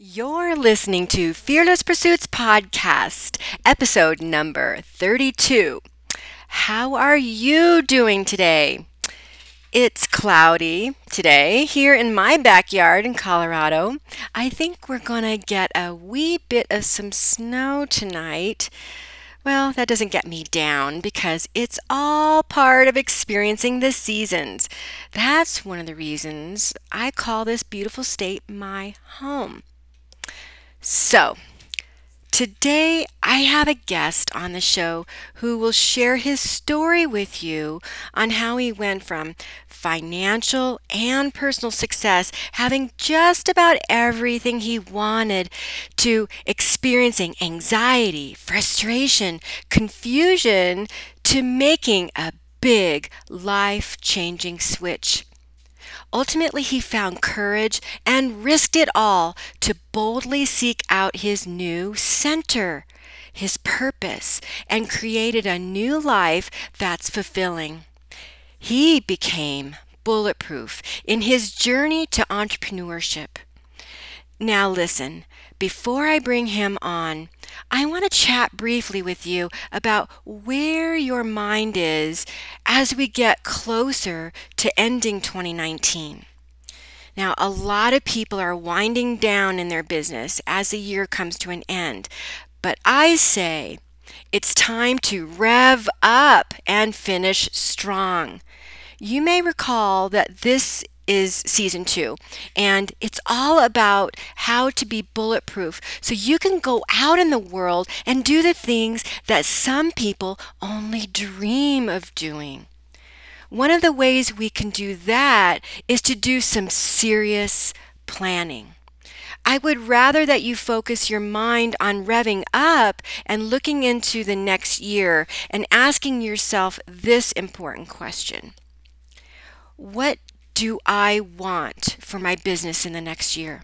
You're listening to Fearless Pursuits Podcast, episode number 32. How are you doing today? It's cloudy today here in my backyard in Colorado. I think we're going to get a wee bit of some snow tonight. Well, that doesn't get me down because it's all part of experiencing the seasons. That's one of the reasons I call this beautiful state my home. So, today I have a guest on the show who will share his story with you on how he went from financial and personal success, having just about everything he wanted, to experiencing anxiety, frustration, confusion, to making a big life changing switch. Ultimately, he found courage and risked it all to boldly seek out his new center, his purpose, and created a new life that's fulfilling. He became bulletproof in his journey to entrepreneurship. Now, listen, before I bring him on, I want to chat briefly with you about where your mind is as we get closer to ending 2019. Now, a lot of people are winding down in their business as the year comes to an end, but I say it's time to rev up and finish strong. You may recall that this is season two. And it's all about how to be bulletproof so you can go out in the world and do the things that some people only dream of doing. One of the ways we can do that is to do some serious planning. I would rather that you focus your mind on revving up and looking into the next year and asking yourself this important question What do I want for my business in the next year?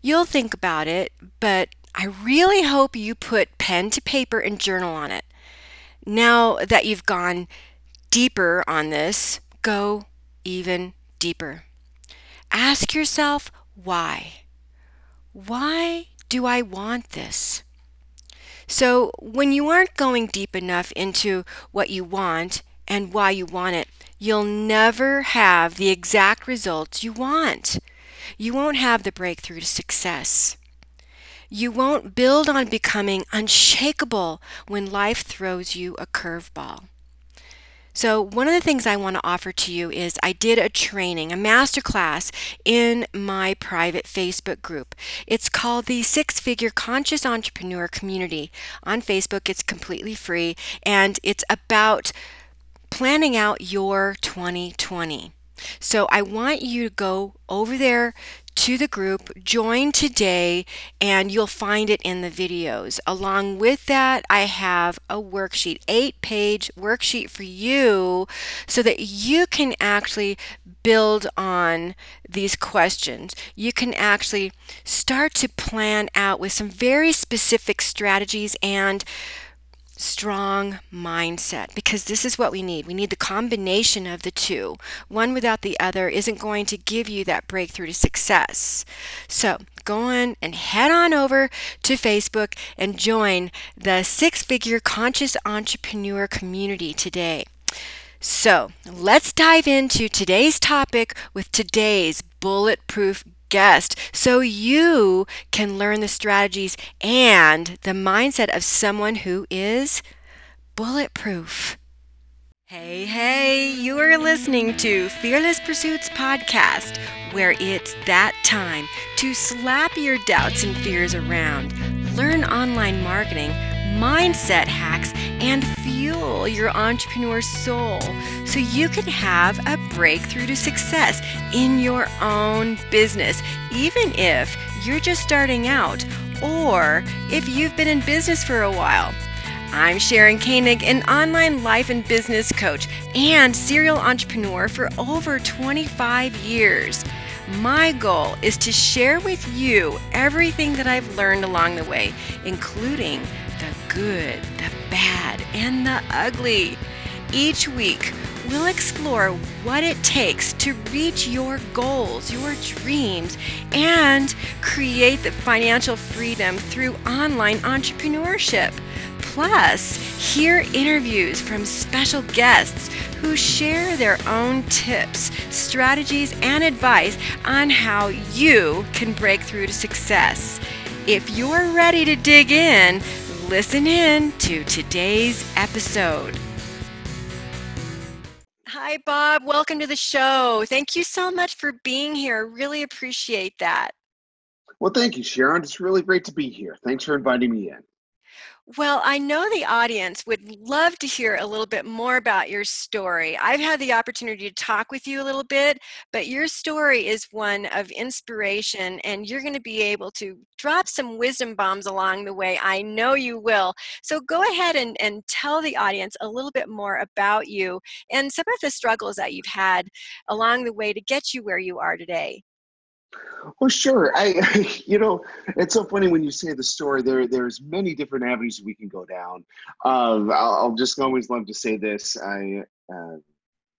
You'll think about it, but I really hope you put pen to paper and journal on it. Now that you've gone deeper on this, go even deeper. Ask yourself why. Why do I want this? So, when you aren't going deep enough into what you want and why you want it, you'll never have the exact results you want. You won't have the breakthrough to success. You won't build on becoming unshakable when life throws you a curveball. So, one of the things I want to offer to you is I did a training, a masterclass in my private Facebook group. It's called the Six Figure Conscious Entrepreneur Community. On Facebook, it's completely free and it's about planning out your 2020. So I want you to go over there to the group, join today, and you'll find it in the videos. Along with that, I have a worksheet, eight page worksheet for you so that you can actually build on these questions. You can actually start to plan out with some very specific strategies and strong mindset because this is what we need. We need the combination of the two. One without the other isn't going to give you that breakthrough to success. So go on and head on over to Facebook and join the six figure conscious entrepreneur community today. So let's dive into today's topic with today's bulletproof guest so you can learn the strategies and the mindset of someone who is bulletproof. Hey, hey, you are listening to Fearless Pursuits Podcast, where it's that time to slap your doubts and fears around, learn online marketing mindset hacks, and fuel your entrepreneur soul so you can have a breakthrough to success in your own business, even if you're just starting out or if you've been in business for a while. I'm Sharon Koenig, an online life and business coach and serial entrepreneur for over 25 years. My goal is to share with you everything that I've learned along the way, including the good, the bad, and the ugly. Each week, we'll explore what it takes to reach your goals, your dreams, and create the financial freedom through online entrepreneurship. Plus, hear interviews from special guests who share their own tips, strategies, and advice on how you can break through to success. If you're ready to dig in, listen in to today's episode. Hi, Bob. Welcome to the show. Thank you so much for being here. I Really appreciate that. Well, thank you, Sharon. It's really great to be here. Thanks for inviting me in. Well, I know the audience would love to hear a little bit more about your story. I've had the opportunity to talk with you a little bit, but your story is one of inspiration, and you're going to be able to drop some wisdom bombs along the way. I know you will. So go ahead and, and tell the audience a little bit more about you and some of the struggles that you've had along the way to get you where you are today. Well, sure. I, you know, it's so funny when you say the story. There, there's many different avenues we can go down. Um, I'll, I'll, just always love to say this. I, uh,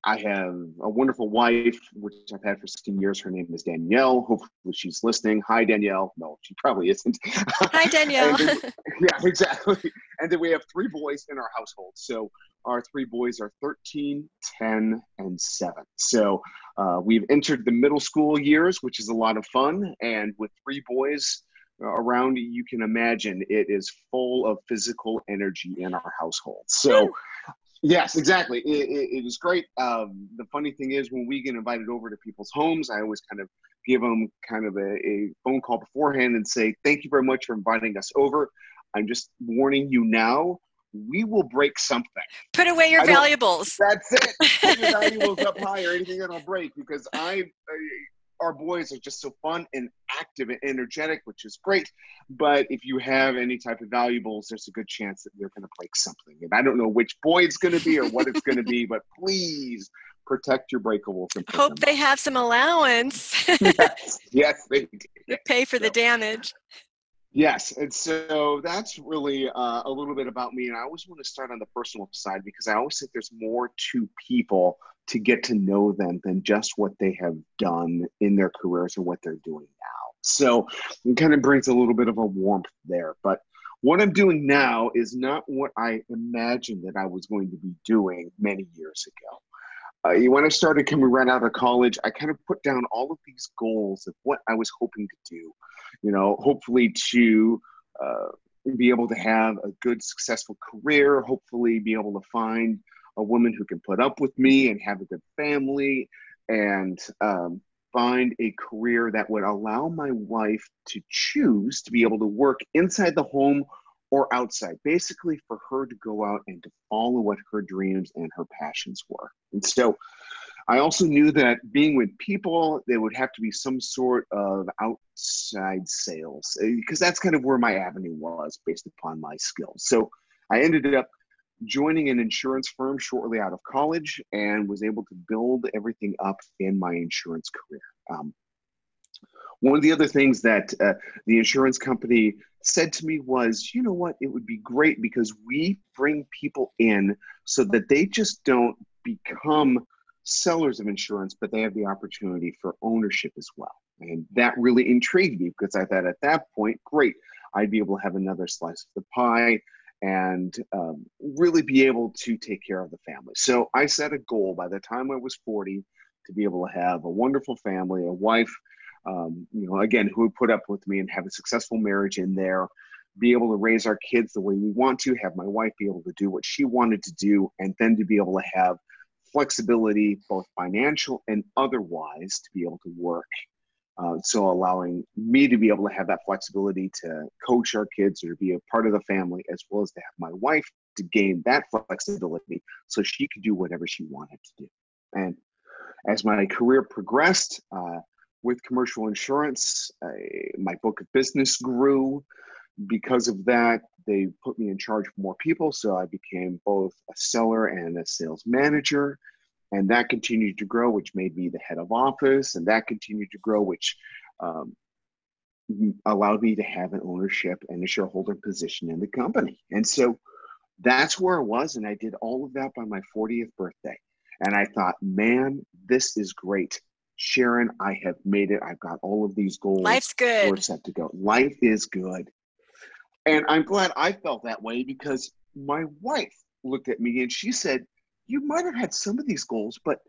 I have a wonderful wife, which I've had for 16 years. Her name is Danielle. Hopefully, she's listening. Hi, Danielle. No, she probably isn't. Hi, Danielle. then, yeah, exactly. And then we have three boys in our household. So our three boys are 13, 10, and 7. So uh, we've entered the middle school years, which is a lot of fun. And with three boys uh, around, you can imagine it is full of physical energy in our household. So, yes, exactly. It, it, it is great. Um, the funny thing is, when we get invited over to people's homes, I always kind of give them kind of a, a phone call beforehand and say, Thank you very much for inviting us over. I'm just warning you now we will break something. Put away your valuables. That's it. Put your valuables up high or anything that'll break because I, I, our boys are just so fun and active and energetic, which is great. But if you have any type of valuables, there's a good chance that they're going to break something. And I don't know which boy it's going to be or what it's going to be, but please protect your breakables. And Hope they have some allowance. yes, yes, they do. To pay for so. the damage. Yes, and so that's really uh, a little bit about me. And I always want to start on the personal side because I always think there's more to people to get to know them than just what they have done in their careers and what they're doing now. So it kind of brings a little bit of a warmth there. But what I'm doing now is not what I imagined that I was going to be doing many years ago. Uh, when I started coming right out of college, I kind of put down all of these goals of what I was hoping to do you know, hopefully to uh, be able to have a good, successful career, hopefully be able to find a woman who can put up with me and have a good family and um, find a career that would allow my wife to choose to be able to work inside the home or outside, basically for her to go out and to follow what her dreams and her passions were. And so I also knew that being with people, there would have to be some sort of outside sales because eh, that's kind of where my avenue was based upon my skills. So I ended up joining an insurance firm shortly out of college and was able to build everything up in my insurance career. Um, one of the other things that uh, the insurance company said to me was, you know what, it would be great because we bring people in so that they just don't become sellers of insurance, but they have the opportunity for ownership as well. And that really intrigued me because I thought at that point, great, I'd be able to have another slice of the pie and um, really be able to take care of the family. So I set a goal by the time I was 40 to be able to have a wonderful family, a wife, um, you know, again, who would put up with me and have a successful marriage in there, be able to raise our kids the way we want to, have my wife be able to do what she wanted to do, and then to be able to have flexibility, both financial and otherwise, to be able to work. Uh, so allowing me to be able to have that flexibility to coach our kids or to be a part of the family, as well as to have my wife to gain that flexibility so she could do whatever she wanted to do. And as my career progressed uh, with commercial insurance, uh, my book of business grew. Because of that, they put me in charge of more people. So I became both a seller and a sales manager. And that continued to grow, which made me the head of office. And that continued to grow, which um, allowed me to have an ownership and a shareholder position in the company. And so that's where I was. And I did all of that by my 40th birthday. And I thought, man, this is great. Sharon, I have made it. I've got all of these goals. Life's good. We're set to go. Life is good. And I'm glad I felt that way because my wife looked at me and she said, You might have had some of these goals, but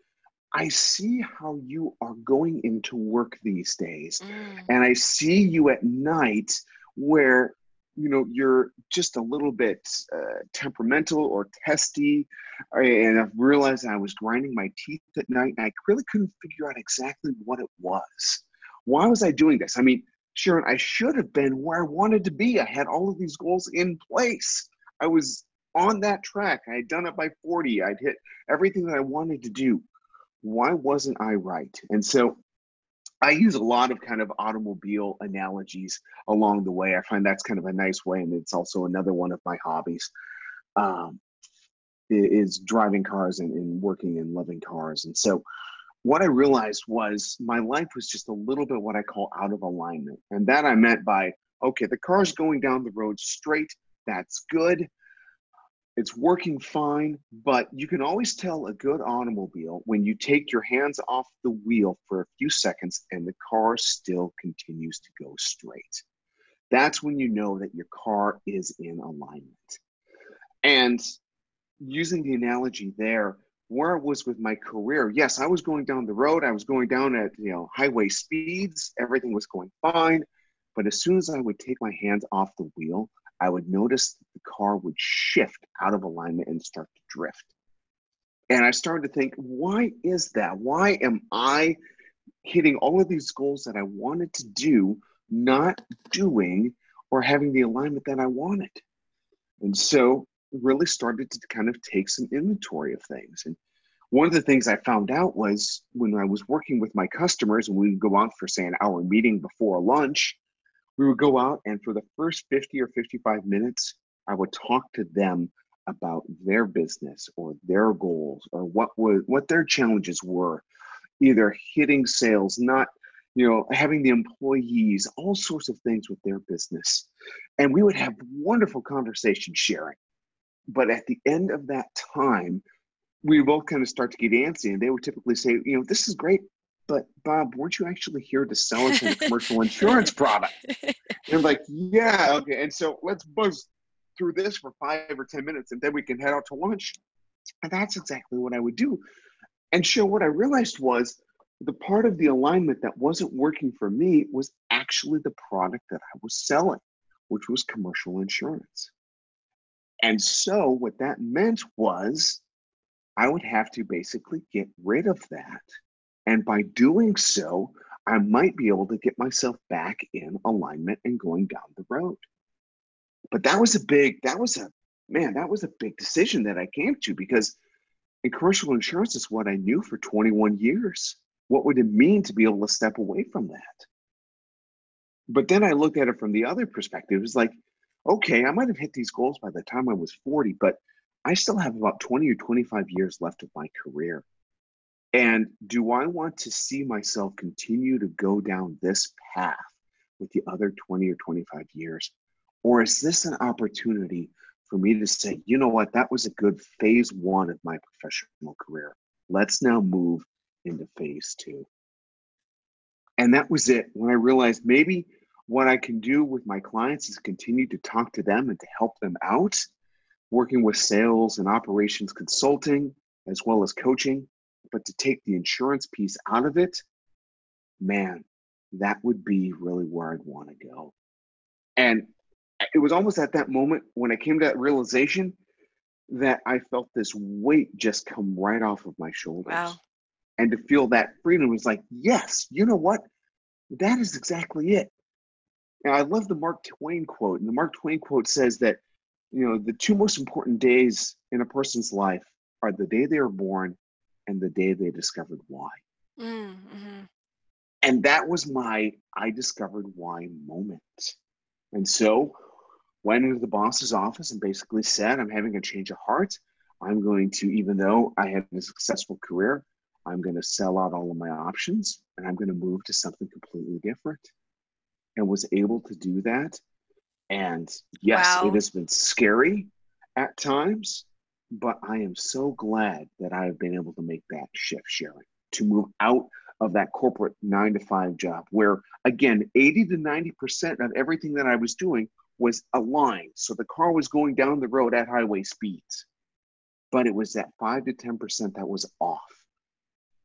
I see how you are going into work these days. Mm. And I see you at night where you know you're just a little bit uh, temperamental or testy and i've realized i was grinding my teeth at night and i really couldn't figure out exactly what it was. Why was i doing this? I mean sharon i should have been where i wanted to be. I had all of these goals in place. I was on that track. I had done it by 40 i'd hit everything that i wanted to do. Why wasn't i right? And so I use a lot of kind of automobile analogies along the way. I find that's kind of a nice way, and it's also another one of my hobbies. Um, is driving cars and, and working and loving cars. And so, what I realized was my life was just a little bit what I call out of alignment, and that I meant by okay, the car's going down the road straight. That's good. It's working fine, but you can always tell a good automobile when you take your hands off the wheel for a few seconds and the car still continues to go straight. That's when you know that your car is in alignment. And using the analogy there, where I was with my career, yes, I was going down the road. I was going down at you know highway speeds. Everything was going fine. But as soon as I would take my hands off the wheel, I would notice the car would shift out of alignment and start to drift. And I started to think, why is that? Why am I hitting all of these goals that I wanted to do, not doing or having the alignment that I wanted? And so really started to kind of take some inventory of things. And one of the things I found out was when I was working with my customers and we would go out for say an hour meeting before lunch, we would go out and for the first 50 or 55 minutes i would talk to them about their business or their goals or what was what their challenges were either hitting sales not you know having the employees all sorts of things with their business. And we would have wonderful conversations sharing. But at the end of that time we both kind of start to get antsy and they would typically say you know this is great but Bob, weren't you actually here to sell us a commercial insurance product? And I'm like, yeah, okay. And so let's buzz through this for five or 10 minutes and then we can head out to lunch. And that's exactly what I would do. And show what I realized was the part of the alignment that wasn't working for me was actually the product that I was selling, which was commercial insurance. And so what that meant was I would have to basically get rid of that and by doing so, I might be able to get myself back in alignment and going down the road. But that was a big, that was a, man, that was a big decision that I came to because in commercial insurance is what I knew for 21 years. What would it mean to be able to step away from that? But then I looked at it from the other perspective. It's like, okay, I might have hit these goals by the time I was 40, but I still have about 20 or 25 years left of my career. And do I want to see myself continue to go down this path with the other 20 or 25 years? Or is this an opportunity for me to say, you know what, that was a good phase one of my professional career. Let's now move into phase two. And that was it. When I realized maybe what I can do with my clients is continue to talk to them and to help them out, working with sales and operations consulting, as well as coaching but to take the insurance piece out of it, man, that would be really where I'd want to go. And it was almost at that moment when I came to that realization that I felt this weight just come right off of my shoulders. Wow. And to feel that freedom was like, yes, you know what? That is exactly it. And I love the Mark Twain quote. And the Mark Twain quote says that, you know, the two most important days in a person's life are the day they are born and the day they discovered why. Mm-hmm. And that was my I discovered why moment. And so went into the boss's office and basically said, I'm having a change of heart. I'm going to, even though I had a successful career, I'm going to sell out all of my options and I'm going to move to something completely different. And was able to do that. And yes, wow. it has been scary at times, but I am so glad that I have been able to make that shift, Sharon, to move out of that corporate nine to five job where, again, 80 to 90% of everything that I was doing was aligned. So the car was going down the road at highway speeds, but it was that five to 10% that was off.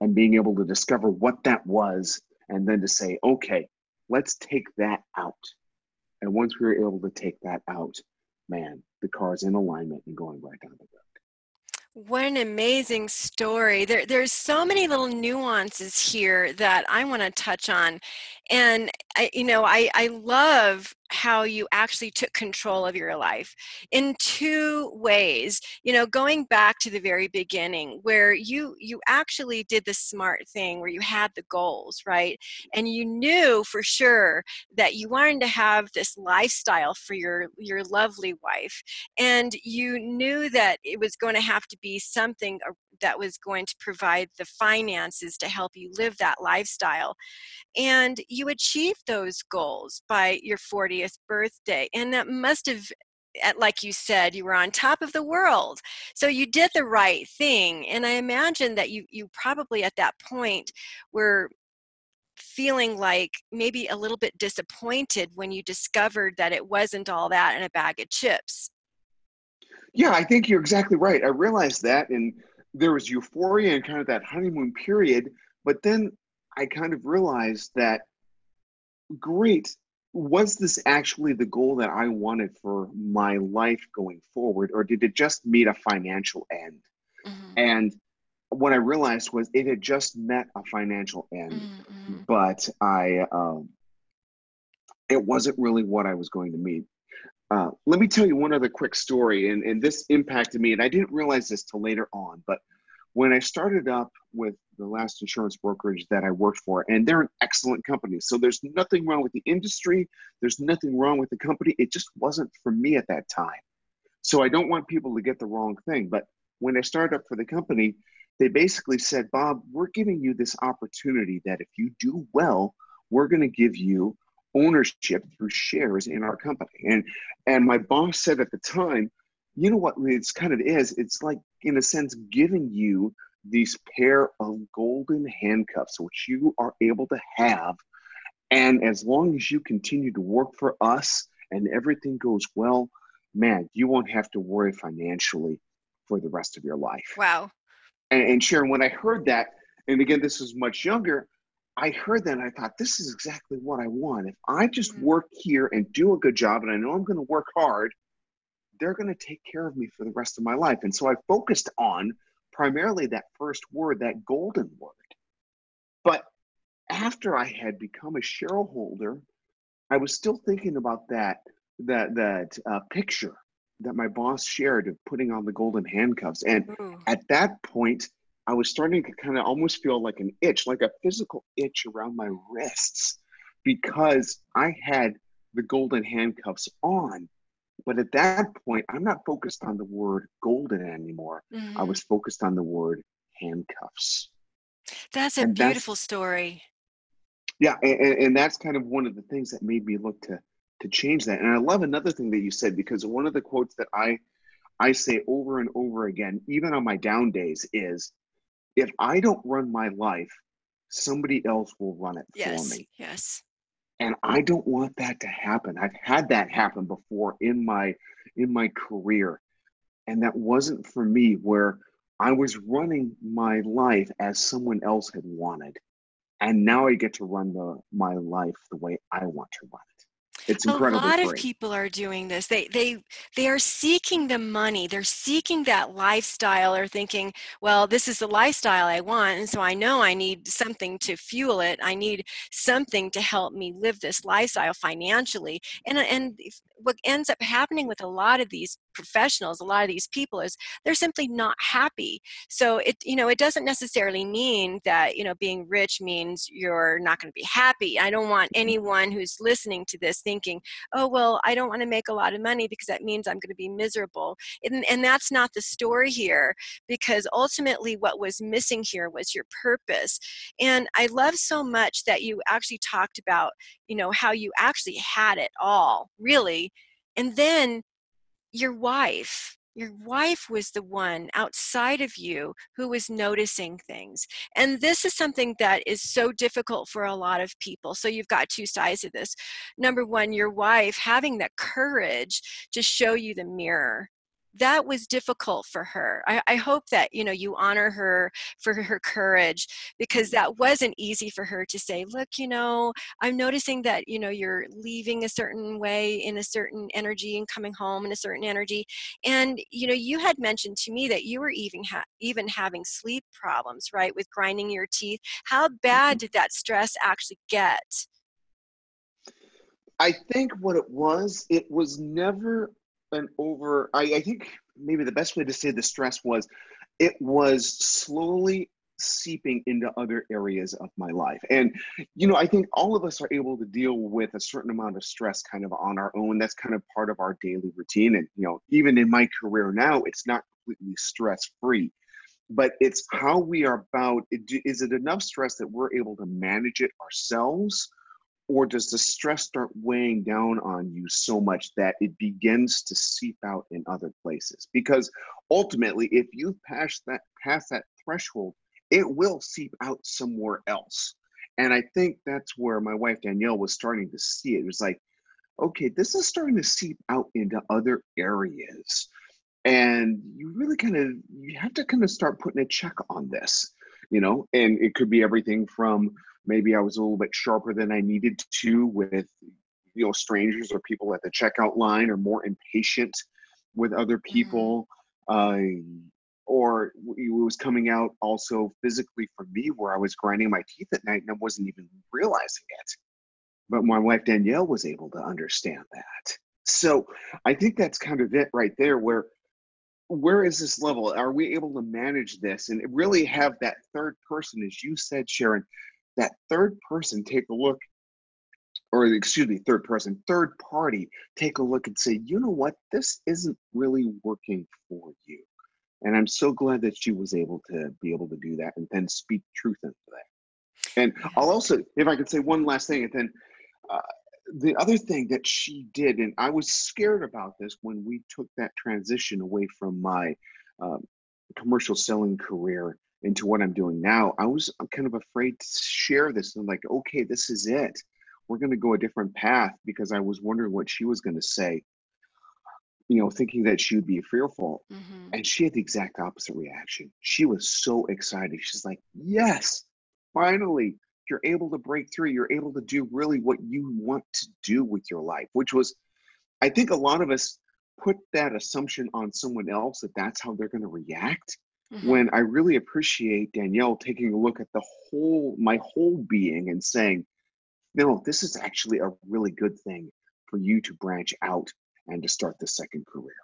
And being able to discover what that was and then to say, okay, let's take that out. And once we were able to take that out, man, the car is in alignment and going right down the road. What an amazing story. There, there's so many little nuances here that I want to touch on. And I, you know, I, I love how you actually took control of your life in two ways you know going back to the very beginning where you you actually did the smart thing where you had the goals right? And you knew for sure that you wanted to have this lifestyle for your your lovely wife. And you knew that it was going to have to be something that was going to provide the finances to help you live that lifestyle. And you achieved those goals by your 40th birthday. And that must have eh, like you said you were on top of the world so you did the right thing and i imagine that you you probably at that point were feeling like maybe a little bit disappointed when you discovered that it wasn't all that in a bag of chips yeah i think you're exactly right i realized that and there was euphoria and kind of that honeymoon period but then i kind of realized that great was this actually the goal that i wanted for my life going forward or did it just meet a financial end mm-hmm. and what i realized was it had just met a financial end mm-hmm. but i um, it wasn't really what i was going to meet uh, let me tell you one other quick story, and, and this impacted me, and I didn't realize this till later on. But when I started up with the last insurance brokerage that I worked for, and they're an excellent company, so there's nothing wrong with the industry, there's nothing wrong with the company. It just wasn't for me at that time. So I don't want people to get the wrong thing. But when I started up for the company, they basically said, Bob, we're giving you this opportunity that if you do well, we're going to give you ownership through shares in our company. And and my boss said at the time, you know what it's kind of is, it's like in a sense giving you these pair of golden handcuffs which you are able to have and as long as you continue to work for us and everything goes well, man, you won't have to worry financially for the rest of your life. Wow. And, and Sharon, when I heard that, and again, this was much younger, I heard that and I thought, this is exactly what I want. If I just mm-hmm. work here and do a good job and I know I'm going to work hard, they're going to take care of me for the rest of my life. And so I focused on primarily that first word, that golden word. But after I had become a shareholder, I was still thinking about that that that uh, picture that my boss shared of putting on the golden handcuffs. And mm. at that point, I was starting to kind of almost feel like an itch, like a physical itch around my wrists because I had the golden handcuffs on. But at that point, I'm not focused on the word golden anymore. Mm-hmm. I was focused on the word handcuffs. That's a and beautiful that's, story. Yeah, and, and that's kind of one of the things that made me look to to change that. And I love another thing that you said because one of the quotes that I I say over and over again, even on my down days, is if I don't run my life, somebody else will run it yes, for me. Yes. And I don't want that to happen. I've had that happen before in my in my career. And that wasn't for me where I was running my life as someone else had wanted. And now I get to run the my life the way I want to run it it's incredible. A lot of people are doing this. They they they are seeking the money. They're seeking that lifestyle or thinking, well, this is the lifestyle I want, and so I know I need something to fuel it. I need something to help me live this lifestyle financially. And and what ends up happening with a lot of these professionals, a lot of these people is they're simply not happy. So it you know, it doesn't necessarily mean that, you know, being rich means you're not going to be happy. I don't want mm-hmm. anyone who's listening to this thinking, oh, well, I don't want to make a lot of money because that means I'm going to be miserable. And, and that's not the story here because ultimately what was missing here was your purpose. And I love so much that you actually talked about, you know, how you actually had it all, really. And then your wife your wife was the one outside of you who was noticing things. And this is something that is so difficult for a lot of people. So you've got two sides of this. Number one, your wife having that courage to show you the mirror that was difficult for her. I, I, hope that you know you honor her for her courage because that wasn't easy for her to say. Look, you know, I'm noticing that you know you're leaving a certain way in a certain energy and coming home in a certain energy, and you know you had mentioned to me that you were even ha- even having sleep problems, right, with grinding your teeth. How bad mm-hmm. did that stress actually get? I think what it was, it was never an over I, I think maybe the best way to say the stress was it was slowly seeping into other areas of my life. And, you know, I think all of us are able to deal with a certain amount of stress kind of on our own. That's kind of part of our daily routine. And, you know, even in my career now, it's not completely stress free, but it's how we are about is it enough stress that we're able to manage it ourselves? Or does the stress start weighing down on you so much that it begins to seep out in other places? Because ultimately if you pass that pass that threshold it will seep out somewhere else. And i think that's where my wife danielle was starting to see it. It was like okay this is starting to seep out into other areas. And you really kind of you have to kind of start putting a check on this you know? And it could be everything from maybe I was a little bit sharper than I needed to with you know strangers or people at the checkout line or more impatient with other mm-hmm. people mm-hmm. uh, or it was coming out also physically for me where I was grinding my teeth at night and I wasn't even realizing it. But my wife Danielle was able to understand that. So I think that's kind of it right there where where is this level? Are we able to manage this and really have that third person, as you said, Sharon, that third person take a look or excuse me third person third party take a look and say you know what? This isn't really working for you. And i'm so glad that she was able to be able to do that and then speak truth into that. And i'll also if i could say one last thing and then uh, the other thing that she did and i was scared about this when we took that transition away from my um, commercial selling career into what I'm doing now, I was kind of afraid to share this. I'm like, okay, this is it. We're going to go a different path because I was wondering what she was going to say, you know, thinking that she would be fearful. Mm-hmm. And she had the exact opposite reaction. She was so excited. She's like, yes, finally, you're able to break through. You're able to do really what you want to do with your life, which was, I think a lot of us put that assumption on someone else that that's how they're going to react mm-hmm. when I really appreciate Danielle taking a look at the whole, my whole being and saying, no, this is actually a really good thing for you to branch out and to start the second career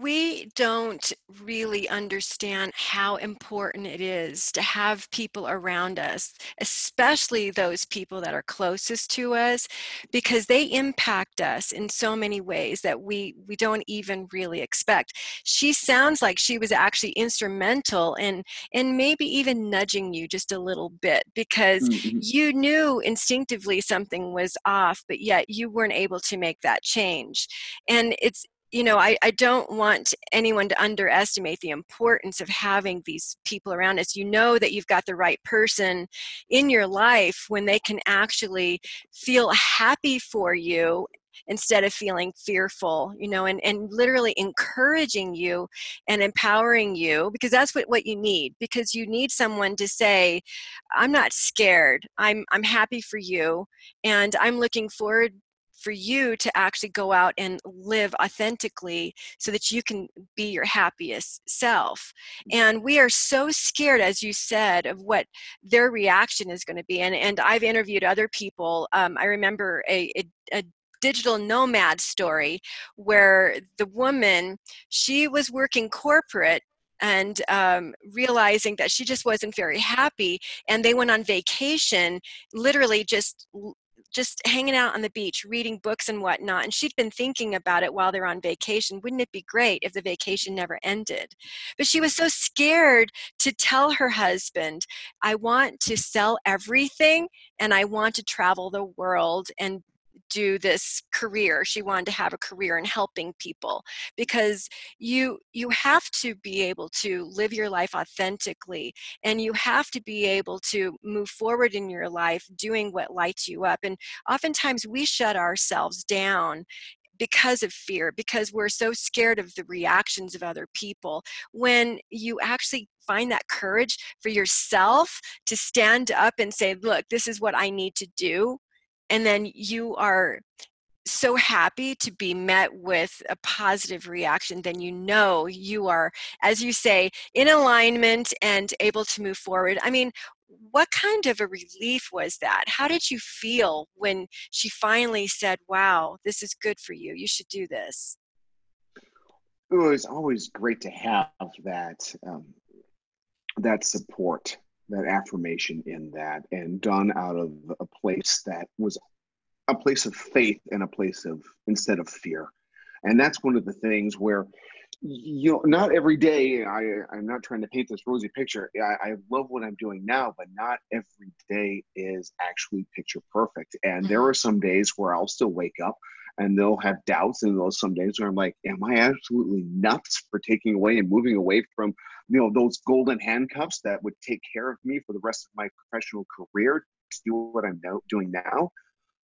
we don't really understand how important it is to have people around us, especially those people that are closest to us, because they impact us in so many ways that we, we don't even really expect. She sounds like she was actually instrumental in, in maybe even nudging you just a little bit because mm-hmm. you knew instinctively something was off, but yet you weren't able to make that change. And it's you know, I, I don't want anyone to underestimate the importance of having these people around us. You know that you've got the right person in your life when they can actually feel happy for you instead of feeling fearful you know and, and literally encouraging you and empowering you because that's what, what you need because you need someone to say i'm not scared i'm i'm happy for you and i'm looking forward for you to actually go out and live authentically so that you can be your happiest self. And we are so scared, as you said, of what their reaction is going to be. And, and I've interviewed other people. Um, I remember a, a, a digital nomad story where the woman she was working corporate and um, realizing that she just wasn't very happy and they went on vacation literally just just hanging out on the beach, reading books and whatnot. And she'd been thinking about it while they're on vacation. Wouldn't it be great if the vacation never ended? But she was so scared to tell her husband, I want to sell everything and I want to travel the world and do this career she wanted to have a career in helping people because you you have to be able to live your life authentically and you have to be able to move forward in your life doing what lights you up and oftentimes we shut ourselves down because of fear, because we're so scared of the reactions of other people. When you actually find that courage for yourself to stand up and say, Look, this is what I need to do. And then you are so happy to be met with a positive reaction, then you know you are, as you say, in alignment and able to move forward. I mean, what kind of a relief was that? How did you feel when she finally said, Wow, this is good for you? You should do this? It was always great to have that um, that support, that affirmation in that, and done out of a place that was a place of faith and a place of instead of fear. And that's one of the things where you know, not every day. I I'm not trying to paint this rosy picture. I, I love what I'm doing now, but not every day is actually picture perfect. And there mm-hmm. are some days where I'll still wake up and they'll have doubts, and those some days where I'm like, "Am I absolutely nuts for taking away and moving away from you know those golden handcuffs that would take care of me for the rest of my professional career to do what I'm now, doing now?"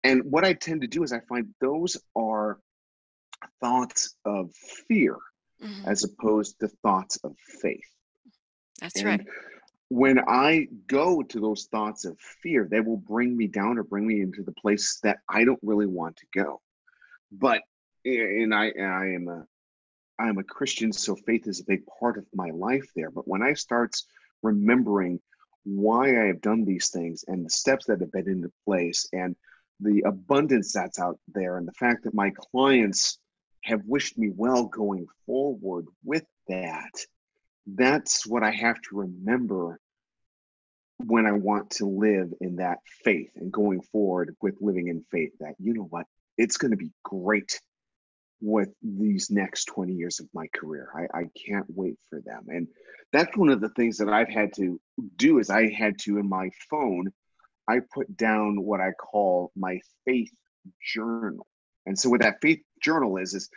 And what I tend to do is I find those are thoughts of fear mm-hmm. as opposed to thoughts of faith. That's and right. When I go to those thoughts of fear, they will bring me down or bring me into the place that I don't really want to go. But and I I am a I am a Christian, so faith is a big part of my life there. But when I start remembering why I have done these things and the steps that have been into place and the abundance that's out there and the fact that my clients have wished me well going forward with that. That's what I have to remember when I want to live in that faith and going forward with living in faith that, you know what, it's going to be great with these next 20 years of my career. I, I can't wait for them. And that's one of the things that I've had to do is I had to in my phone, I put down what I call my faith journal. And so what that faith journal is, is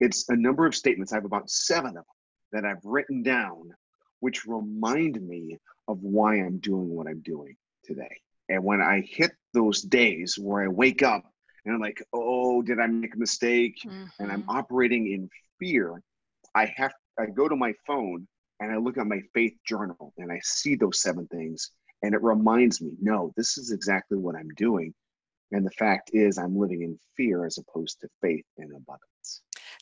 it's a number of statements. I have about seven of them that I've written down, which remind me of why I'm doing what I'm doing today. And when I hit those days where I wake up and I'm like, oh, did I make a mistake? Mm-hmm. And I'm mm-hmm. operating in fear, I have I go to my phone and I look at my faith journal and I see those seven things and it reminds me, no, this is exactly what I'm doing. And the fact is, I'm living in fear as opposed to faith and abundance.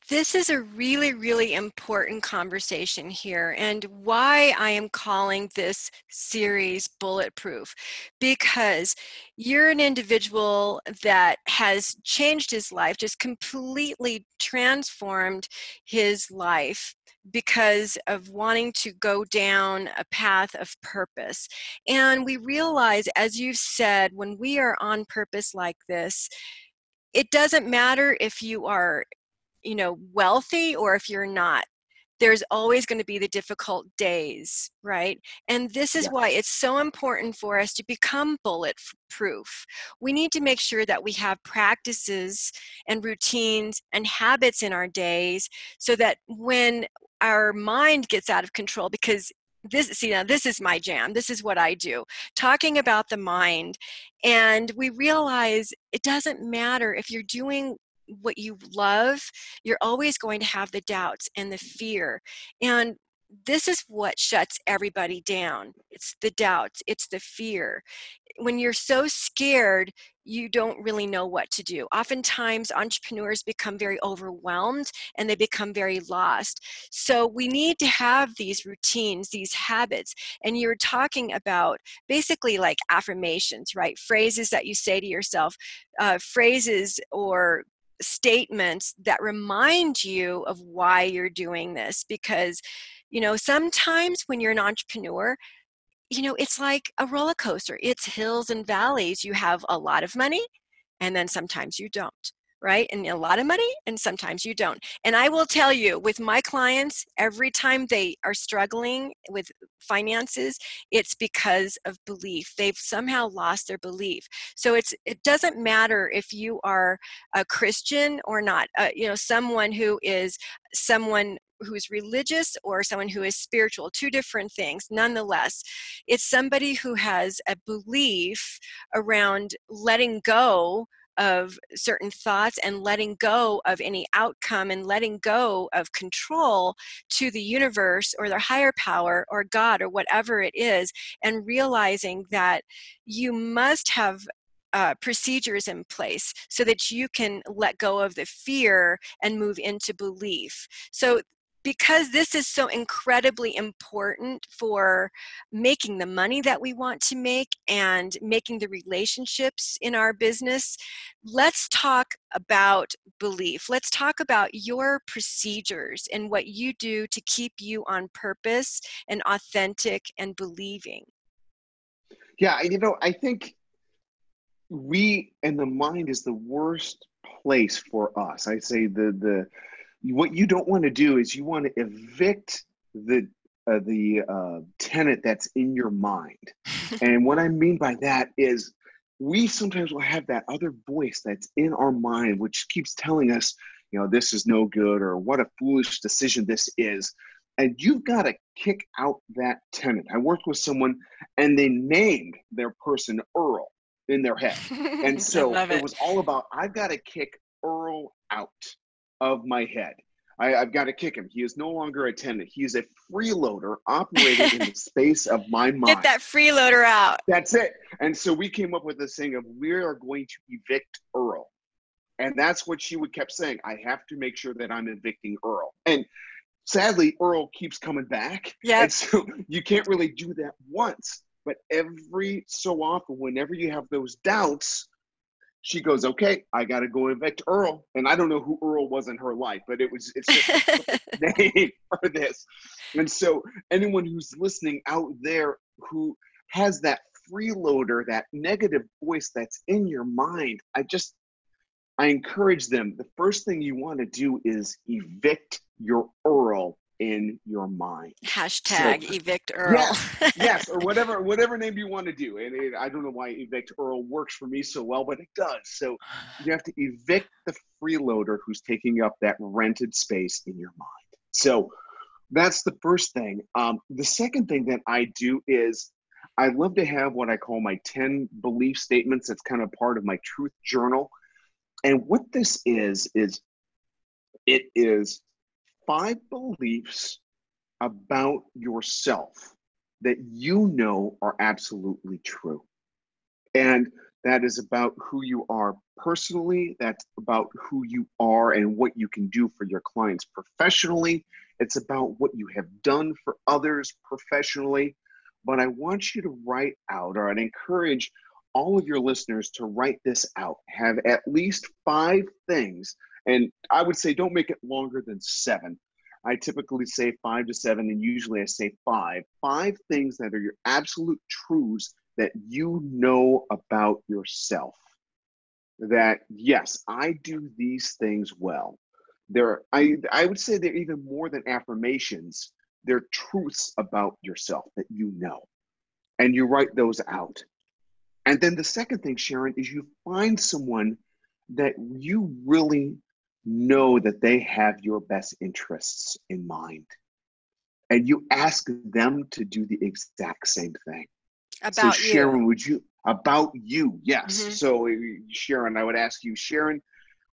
This is a really, really important conversation here, and why I am calling this series Bulletproof. Because you're an individual that has changed his life, just completely transformed his life because of wanting to go down a path of purpose. And we realize, as you've said, when we are on purpose like this, it doesn't matter if you are you know wealthy or if you're not there's always going to be the difficult days, right? And this is why it's so important for us to become bulletproof. We need to make sure that we have practices and routines and habits in our days so that when our mind gets out of control, because this see now this is my jam this is what i do talking about the mind and we realize it doesn't matter if you're doing what you love, you're always going to have the doubts and the fear. And this is what shuts everybody down. It's the doubts, it's the fear. When you're so scared, you don't really know what to do. Oftentimes, entrepreneurs become very overwhelmed and they become very lost. So, we need to have these routines, these habits. And you're talking about basically like affirmations, right? Phrases that you say to yourself, uh, phrases or statements that remind you of why you're doing this because you know sometimes when you're an entrepreneur you know it's like a roller coaster. It's hills and valleys. You have a lot of money and then sometimes you don't right? And a lot of money, and sometimes you don't. And I will tell you, with my clients, every time they are struggling with finances, it's because of belief. They've somehow lost their belief. So it's it doesn't matter if you are a Christian or not. Uh, you know, someone who is someone who's religious or someone who is spiritual two different things nonetheless it's somebody who has a belief around letting go of certain thoughts and letting go of any outcome and letting go of control to the universe or their higher power or God or whatever it is, and realizing that you must have uh, procedures in place so that you can let go of the fear and move into belief. So because this is so incredibly important for making the money that we want to make and making the relationships in our business, let's talk about belief. Let's talk about your procedures and what you do to keep you on purpose and authentic and believing. Yeah, you know, I think we and the mind is the worst place for us. I say the the what you don't want to do is you want to evict the uh, the uh, tenant that's in your mind. and what I mean by that is we sometimes will have that other voice that's in our mind which keeps telling us, you know, this is no good or what a foolish decision this is. And you've got to kick out that tenant. I worked with someone and they named their person Earl in their head. And so it. it was all about I've got to kick Earl out of my head. I, have got to kick him. He is no longer a tenant. He is a freeloader operating in the space of my mind. Get that freeloader out. That's it. And so we came up with this thing of we are going to evict Earl. And that's what she would kept saying. I have to make sure that I'm evicting Earl. And sadly, Earl keeps coming back. Yeah. So you can't really do that once. But every so often, whenever you have those doubts, she goes, okay, I got to go evict Earl. And I don't know who Earl was in her life, but it was, it's name for this. And so anyone who's listening out there who has that freeloader, that negative voice that's in your mind, I just, I encourage them. The first thing you want to do is evict your Earl in your mind. Hashtag so, evict Earl. Yes, yes, or whatever whatever name you want to do. And it, I don't know why evict Earl works for me so well, but it does. So you have to evict the freeloader who's taking up that rented space in your mind. So that's the first thing. Um, the second thing that I do is I love to have what I call my 10 belief statements. That's kind of part of my truth journal. And what this is, is it is five beliefs about yourself that you know are absolutely true. And that is about who you are personally, that's about who you are and what you can do for your clients professionally. It's about what you have done for others professionally. But I want you to write out, or I'd encourage all of your listeners to write this out. Have at least five things and I would say don't make it longer than seven. I typically say five to seven, and usually I say five. Five things that are your absolute truths that you know about yourself. That yes, I do these things well. There, I I would say they're even more than affirmations. They're truths about yourself that you know, and you write those out. And then the second thing, Sharon, is you find someone that you really know that they have your best interests in mind. And you ask them to do the exact same thing. About so Sharon, you. would you about you? Yes. Mhm. So uh, Sharon, I would ask you, Sharon,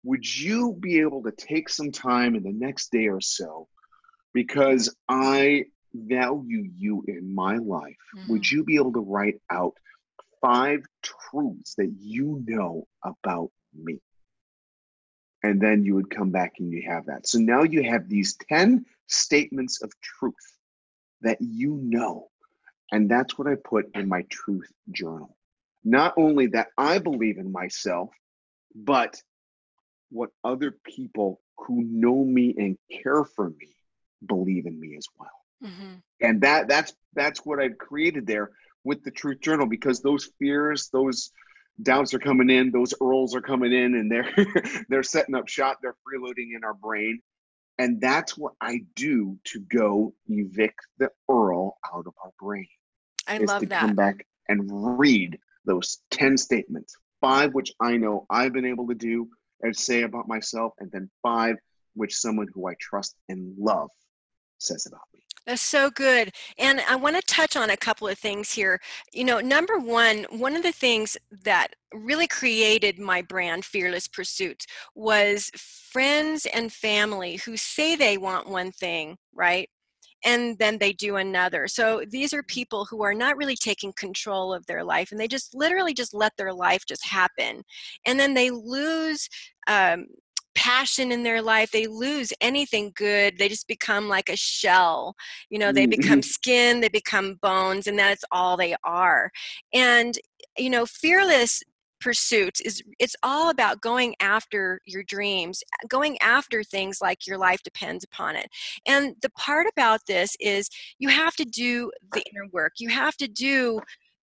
would you be able to take some time in the next day or so because I value you in my life? Would Mhm. you be able to write out five truths that you know about me? And then you would come back and you have that. So now you have these 10 statements of truth that you know. And that's what I put in my truth journal. Not only that I believe in myself, but what other people who know me and care for me believe in me as well. Mm-hmm. And that that's that's what I've created there with the truth journal because those fears, those doubts are coming in, those earls are coming in, and they're they're setting up shot, They're freeloading in our brain, and that's what I do to go evict the earl out of our brain. I love to that. come back and read those ten statements, five which I know I've been able to do and say about myself, and then five which someone who I trust and love says about me. That's so good. And I want to touch on a couple of things here. You know, number one, one of the things that really created my brand, Fearless Pursuits, was friends and family who say they want one thing, right? and then they do another. So these are people who are not really taking control of their life and they just literally just let their life just happen. And then they lose um, passion in their life they lose anything good they just become like a shell you know they become Mhm. skin they become bones and that's all they are and you know fearless pursuits is it's all about going after your dreams going after things like your life depends upon it and the part about this is you have to do the inner work you have to do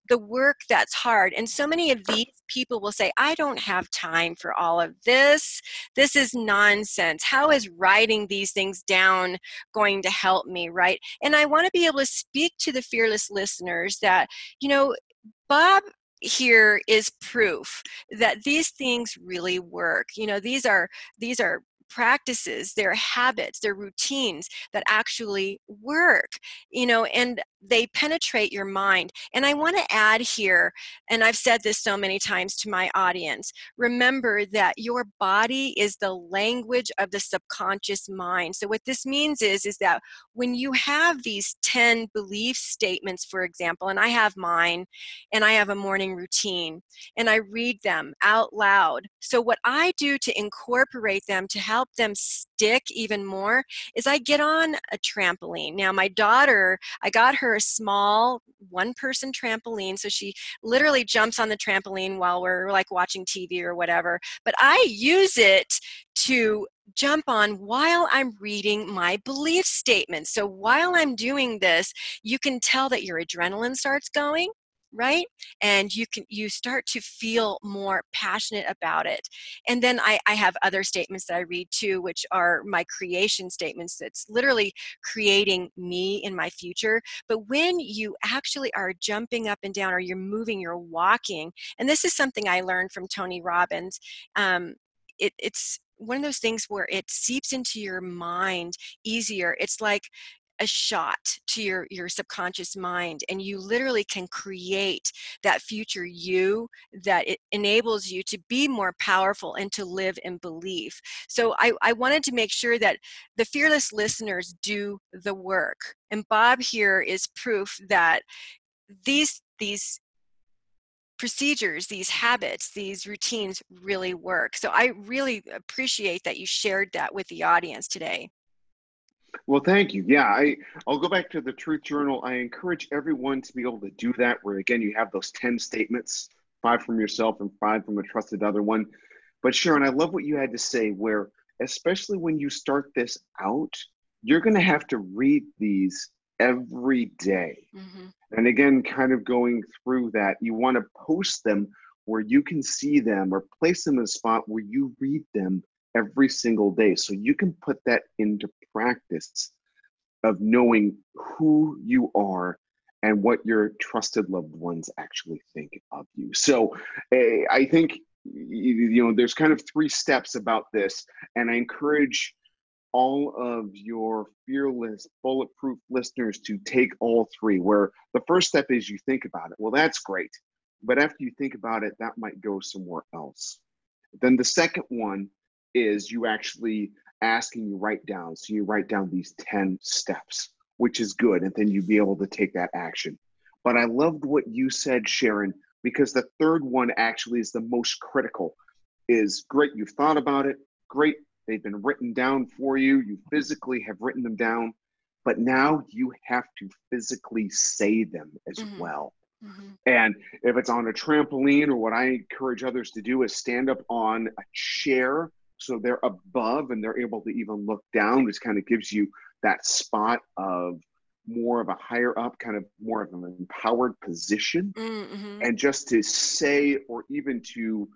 the work that's hard and so many of these people will say i don't have time for all of this. This is nonsense. How is writing these things down going to help me? Right? And i want to be able to speak to the fearless listeners that you know bob here is proof that these things really work. You know these are these are practices they're habits they're routines that actually work you know and they penetrate your mind and i want to add here and i've said this so many times to my audience remember that your body is the language of the subconscious mind so what this means is is that when you have these 10 belief statements for example and i have mine and i have a morning routine and I read them out loud. So, what I do to incorporate them to help them stick even more is I get on a trampoline. Now, my daughter, I got her a small one person trampoline. So, she literally jumps on the trampoline while we're like watching TV or whatever. But I use it to jump on while I'm reading my belief statements. So, while I'm doing this, you can tell that your adrenaline starts going right? And you can you start to feel more passionate about it. And then I, I have other statements that i read too which are my creation statements. That's literally creating me in my future. But when you actually are jumping up and down or you're moving you're walking and this is something i learned from tony robbins um, it, it's one of those things where it seeps into your mind easier. It's like a shot to your your subconscious mind and you literally can create that future you that it enables you to be more powerful and to live in belief. So i, I wanted to make sure that the fearless listeners do the work and bob here is proof that these these procedures these habits these routines really work. So i really appreciate that you shared that with the audience today Well, thank you. Yeah, I I'll go back to the Truth Journal. I encourage everyone to be able to do that. Where again, you have those ten statements, five from yourself and five from a trusted other one. But Sharon, I love what you had to say. Where especially when you start this out, you're going to have to read these every day. hmm And again, kind of going through that, you want to post them where you can see them or place them in a spot where you read them every single day. So you can put that into practice of knowing who you are and what your trusted loved ones actually think of you. So eh, I think you know there's kind of three steps about this, and I encourage all of your fearless bulletproof listeners to take all three where the first step is you think about it well that's great but after you think about it that might go somewhere else then the second one is you actually ask and you write down. So you write down these 10 steps which is good and then you be able to take that action. But i loved what you said sharon because the third one actually is the most critical is great you've thought about it. Great they've been written down for you. You physically have written them down. But now you have to physically say them as Mhm. well. Hmm and if it's on a trampoline or what i encourage others to do is stand up on a chair so they're above and they're able to even look down which kind of gives you that spot of more of a higher up, kind of more of an empowered position. Mm-hmm. And just to say, or even to,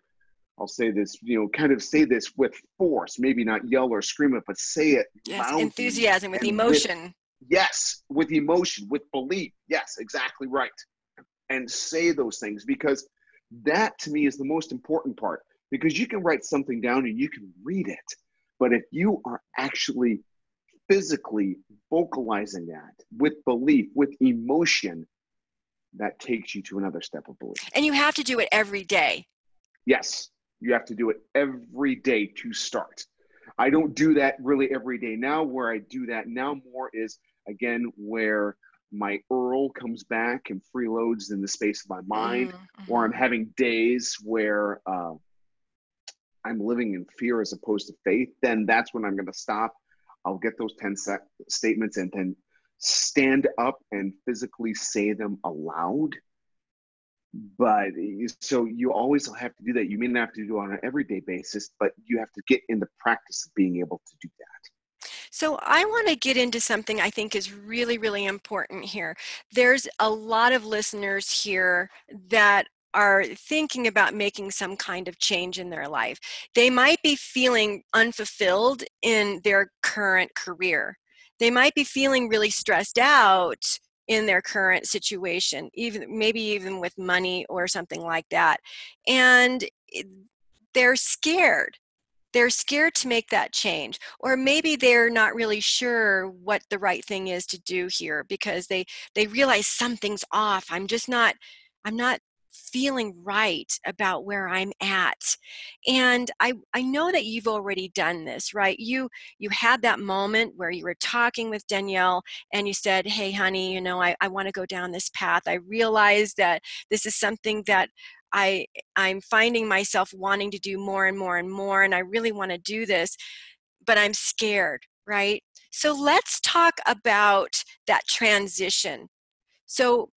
I'll say this, you know, kind of say this with force, maybe not yell or scream it, but say it yes, loudly enthusiasm with and emotion. yes, with emotion, with belief. Yes, exactly right. And say those things because that to me is the most important part because you can write something down and you can read it. But if you are actually physically vocalizing that with belief, with emotion, that takes you to another step of belief. and you have to do it every day. Yes, you have to do it every day to start. I don't do that really every day now. Where I do that now more is again where my Earl comes back and freeloads in the space of my mind, Mhm, or mhm. I'm having days where uh, I'm living in fear as opposed to faith, then that's when I'm going to stop. I'll get those 10 sec- statements and then stand up and physically say them aloud. But so you always have to do that. You may not have to do it on an everyday basis, but you have to get in the practice of being able to do that. So I want to get into something I think is really, really important here. There's a lot of listeners here that are thinking about making some kind of change in their life. They might be feeling unfulfilled in their current career. They might be feeling really stressed out in their current situation, even maybe even with money or something like that. And they're scared they're scared to make that change or maybe they're not really sure what the right thing is to do here because they they realize something's off i'm just not i'm not feeling right about where i'm at and i i know that you've already done this right you you had that moment where you were talking with danielle and you said hey honey you know i, I want to go down this path i realize that this is something that i I'm finding myself wanting to do more and more and more, and I really want to do this, but I'm scared, right? So let's talk about that transition. So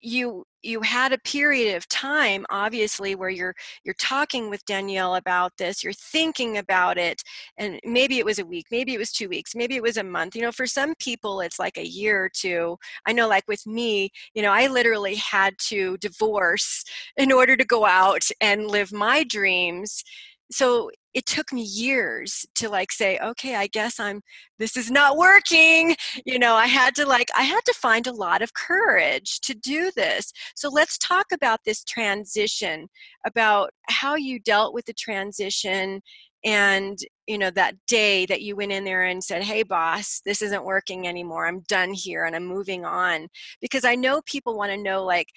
you you had a period of time obviously where you're you're talking with Danielle about this you're thinking about it and maybe it was a week maybe it was 2 weeks maybe it was a month you know for some people it's like a year or two. I know like with me you know I literally had to divorce in order to go out and live my dreams so it took me years to like say okay I guess I'm this is not working you know i had to like i had to find a lot of courage to do this. So let's talk about this transition about how you dealt with the transition and you know that day that you went in there and said hey boss this isn't working anymore. I'm done here and i'm moving on. Because i know people want to know like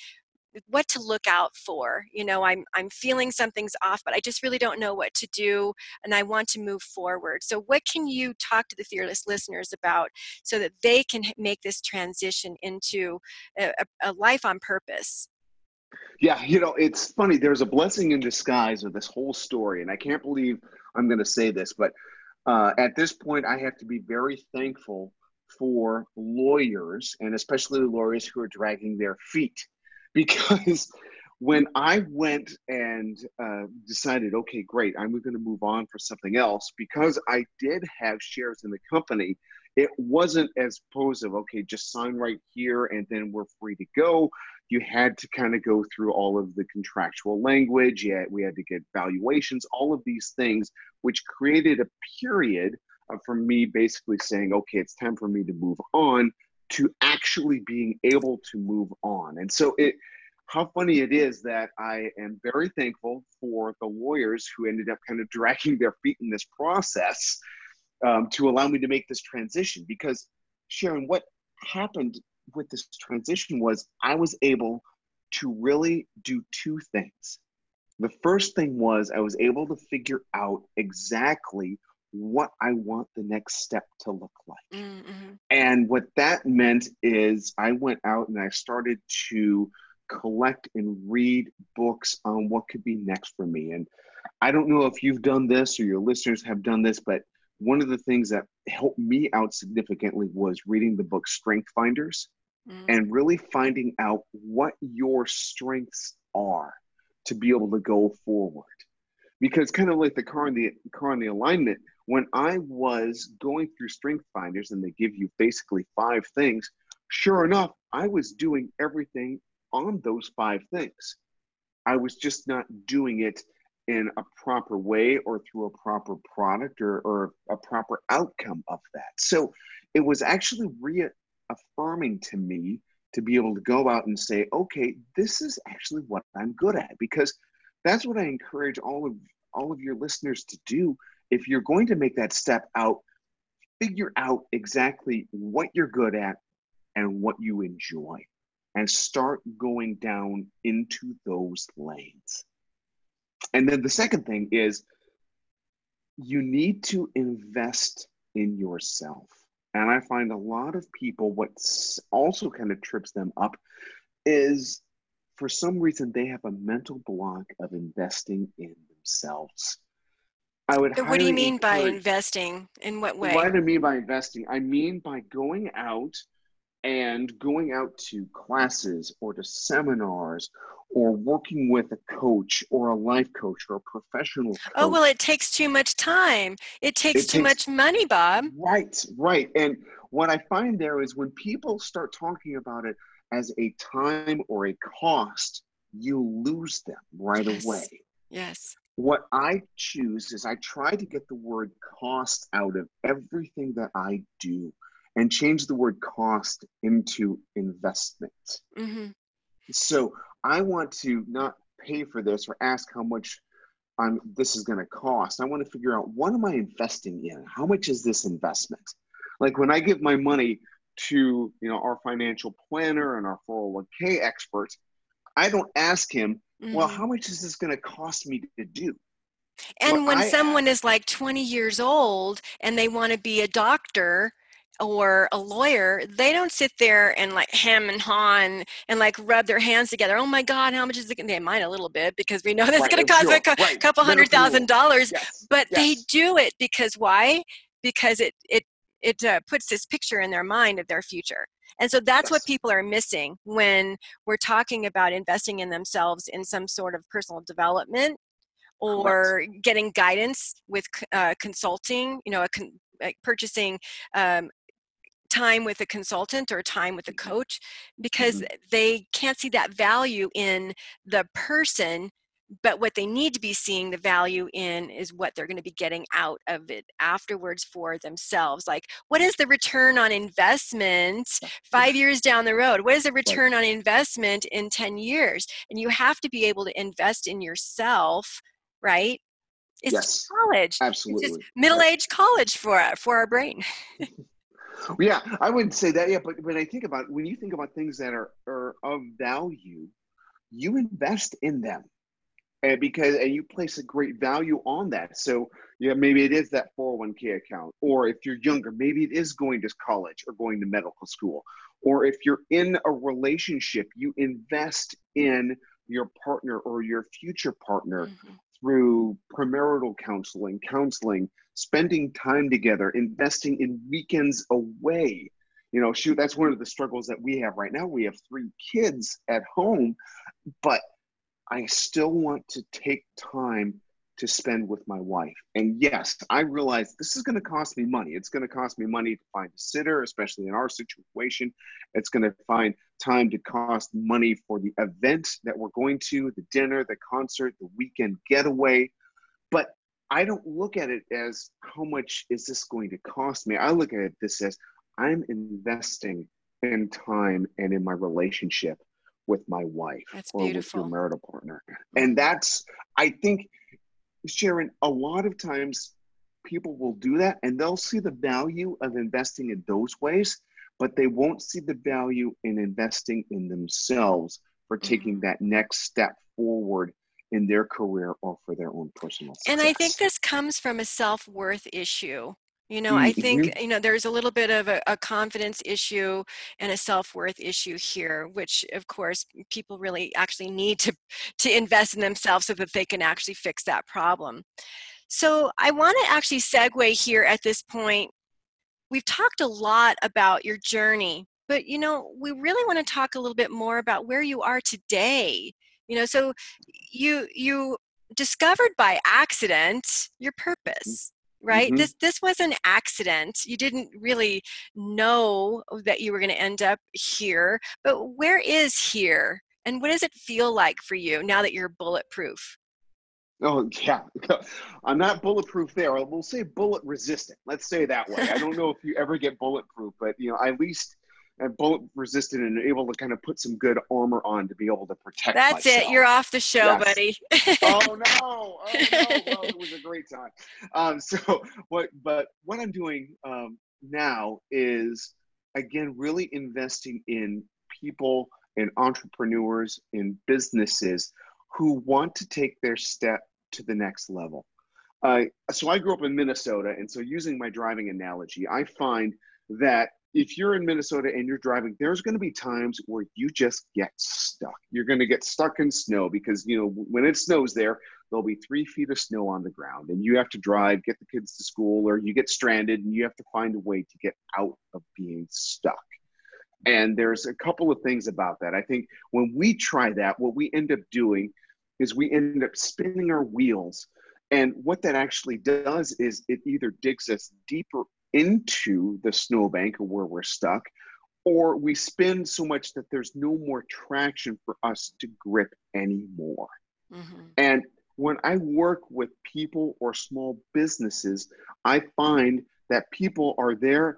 what to look out for you know i'm i'm feeling something's off but i just really don't know what to do and i want to move forward so what can you talk to the fearless listeners about so that they can make this transition into a, a life on purpose Yeah, you know, it's funny. There's a blessing in disguise of this whole story, and I can't believe I'm going to say this, but uh, at this point, I have to be very thankful for lawyers, and especially lawyers who are dragging their feet, because when I went and uh, decided, okay, great, I'm going to move on for something else, because I did have shares in the company. It wasn't as opposed of okay, just sign right here and then we're free to go you had to kind of go through all of the contractual language. Yet we had to get valuations, all of these things, which created a period for me basically saying, okay, it's time for me to move on to actually being able to move on. And so it, how funny it is that I am very thankful for the lawyers who ended up kind of dragging their feet in this process um, to allow me to make this transition. Because Sharon, what happened with this transition was I was able to really do two things. The first thing was I was able to figure out exactly what I want the next step to look like. mm-hmm. And what that meant is I went out and I started to collect and read books on what could be next for me. And I don't know if you've done this or your listeners have done this, but one of the things that helped me out significantly was reading the book Strength Finders mm and really finding out what your strengths are to be able to go forward. Because kind of like the car and the car and the alignment, when I was going through Strength Finders and they give you basically five things, Sure enough, I was doing everything on those five things. I was just not doing it in a proper way or through a proper product or, or a proper outcome of that. So it was actually reaffirming to me to be able to go out and say, okay, this is actually what I'm good at. Because that's what I encourage all of all of your listeners to do. If you're going to make that step out, figure out exactly what you're good at and what you enjoy and start going down into those lanes. And then the second thing is you need to invest in yourself. And I find a lot of people, what also kind of trips them up is for some reason they have a mental block of investing in themselves. I would. What do you mean by investing? In what way? What do I mean by investing? I mean by going out and going out to classes or to seminars or working with a coach or a life coach or a professional coach. Oh, well, it takes too much time. It takes it too takes, much money, Bob. Right, right. And what I find there is when people start talking about it as a time or a cost, you lose them right yes. away. Yes. What I choose is I try to get the word cost out of everything that I do and change the word cost into investment. Mm-hmm. So I want to not pay for this or ask how much I'm, this is going to cost. I want to figure out what am I investing in? How much is this investment? Like when I give my money to you know our financial planner and our 401k experts, I don't ask him, mm-hmm. well, how much is this going to cost me to do? And what when I someone is like 20 years old and they want to be a doctor, or a lawyer, they don't sit there and like hem and haw and, and like rub their hands together. Oh my God, how much is it going to? They might a little bit because we know that's right, going to cost sure, a right. couple hundred thousand dollars. Yes, but yes. they do it because why? Because it it it uh, puts this picture in their mind of their future. And so that's yes. what people are missing when we're talking about investing in themselves in some sort of personal development or Correct. getting guidance with uh, consulting, you know, a con- like purchasing um, time with a consultant or time with a mm-hmm. coach because mm-hmm. they can't see that value in the person but what they need to be seeing the value in is what they're going to be getting out of it afterwards for themselves like what is the return on investment mm. five years down the road? What is the return on investment in 10 years? And you have to be able to invest in yourself right? It's yes, college. Absolutely. It's middle-aged college for for our brain. Yeah, I wouldn't say that yeah but when I think about when you think about things that are, are of value, you invest in them. And because and you place a great value on that. So yeah, maybe it is that 401k account, or if you're younger, maybe it is going to college or going to medical school. Or if you're in a relationship, you invest in your partner or your future partner mm-hmm. through premarital counseling, counseling, spending time together, investing in weekends away. You know, shoot, that's one of the struggles that we have right now. We have three kids at home, but I still want to take time to spend with my wife. And yes, I realize this is going to cost me money. It's going to cost me money to find a sitter, especially in our situation. It's going to find time to cost money for the event that we're going to, the dinner, the concert, the weekend getaway. But I don't look at it as how much is this going to cost me. I look at this as I'm investing in time and in my relationship with my wife that's or beautiful. with your marital partner. And that's I think Sharon, a lot of times people will do that and they'll see the value of investing in those ways, but they won't see the value in investing in themselves for taking mm-hmm. that next step forward in their career or for their own personal success. And I think this comes from a self worth issue. You know, mm-hmm. I think, you know, there's a little bit of a, a confidence issue and a self worth issue here, which, of course, people really actually need to, to invest in themselves so that they can actually fix that problem. So I want to actually segue here at this point. We've talked a lot about your journey, but, you know, we really want to talk a little bit more about where you are today you know so you you discovered by accident your mm. purpose right mm-hmm. this this was an accident you didn't really know that you were going to end up here but where is here and what does it feel like for you now that you're bulletproof Oh yeah, I'm not bulletproof there. We'll say bullet resistant. Let's say that way. I don't know if you ever get bulletproof, but you know, at least I'm bullet resistant and able to kind of put some good armor on to be able to protect. That's myself. it. You're off the show, yes. buddy. oh no! Oh no! Well, it was a great time. Um, so what? But what I'm doing um, now is again really investing in people and entrepreneurs in businesses who want to take their step to the next level. Uh, so I grew up in Minnesota, and so using my driving analogy, I find that if you're in Minnesota and you're driving, there's going to be times where you just get stuck. You're going to get stuck in snow because you know when it snows there, there'll be three feet of snow on the ground, and you have to drive, get the kids to school, or you get stranded, and you have to find a way to get out of being stuck. And there's a couple of things about that. I think when we try that, what we end up doing is we end up spinning our wheels. And what that actually does is it either digs us deeper into the snowbank or where we're stuck, or we spin so much that there's no more traction for us to grip anymore. Mm-hmm. And when I work with people or small businesses, I find that people are there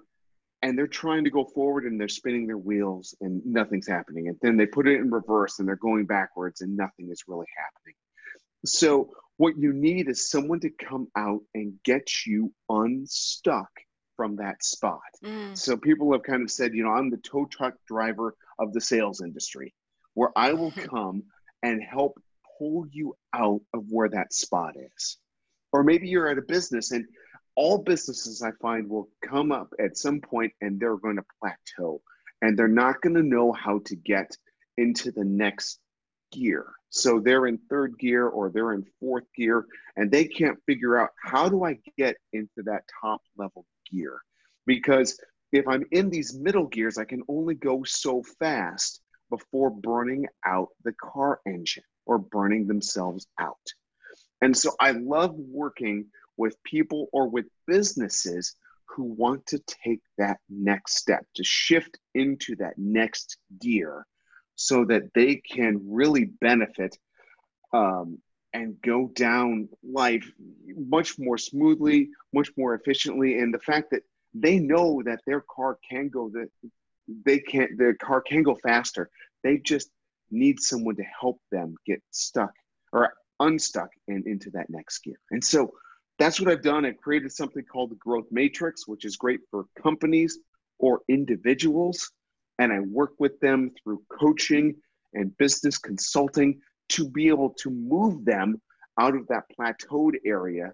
and they're trying to go forward and they're spinning their wheels and nothing's happening. And then they put it in reverse and they're going backwards and nothing is really happening. So, what you need is someone to come out and get you unstuck from that spot. Mm. So, people have kind of said, you know, I'm the tow truck driver of the sales industry, where I will come and help pull you out of where that spot is. Or maybe you're at a business and all businesses I find will come up at some point and they're going to plateau and they're not going to know how to get into the next gear. So they're in third gear or they're in fourth gear and they can't figure out how do I get into that top level gear? Because if I'm in these middle gears, I can only go so fast before burning out the car engine or burning themselves out. And so I love working with people or with businesses who want to take that next step, to shift into that next gear so that they can really benefit um, and go down life much more smoothly, much more efficiently. And the fact that they know that their car can go that they can't their car can go faster. They just need someone to help them get stuck or unstuck and into that next gear. And so that's what I've done. I've created something called the Growth Matrix, which is great for companies or individuals. And I work with them through coaching and business consulting to be able to move them out of that plateaued area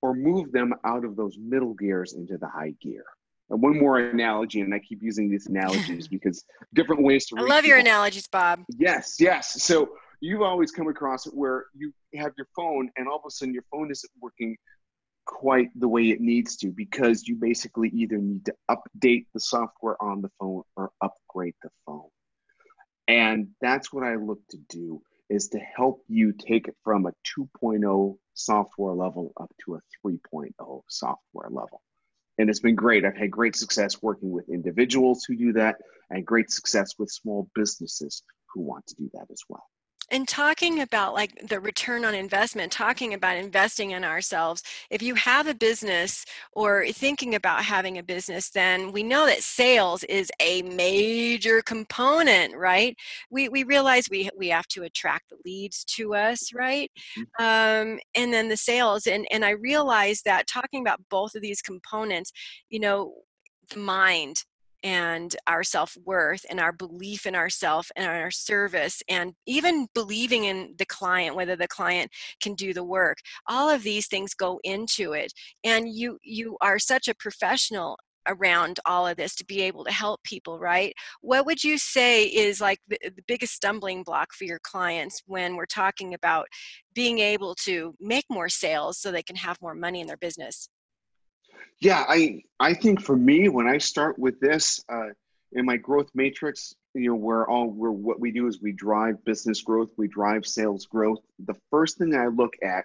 or move them out of those middle gears into the high gear. And one more analogy, and I keep using these analogies because different ways to. I love your analogies, Bob. Yes, yes. So you've always come across it where you have your phone and all of a sudden your phone isn't working quite the way it needs to because you basically either need to update the software on the phone or upgrade the phone. And that's what I look to do is to help you take it from a 2.0 software level up to a 3.0 software level. And it's been great. I've had great success working with individuals who do that and great success with small businesses who want to do that as well and talking about like the return on investment talking about investing in ourselves if you have a business or thinking about having a business then we know that sales is a major component right we, we realize we, we have to attract the leads to us right mm-hmm. um, and then the sales and, and i realize that talking about both of these components you know the mind and our self-worth and our belief in ourself and our service and even believing in the client whether the client can do the work all of these things go into it. And you you are such a professional around all of this to be able to help people right? What would you say is like the, the, biggest stumbling block for your clients when we're talking about being able to make more sales so they can have more money in their business yeah, I I think for me, when I start with this uh, in my growth matrix, you know, where all where what we do is we drive business growth, we drive sales growth. The first thing I look at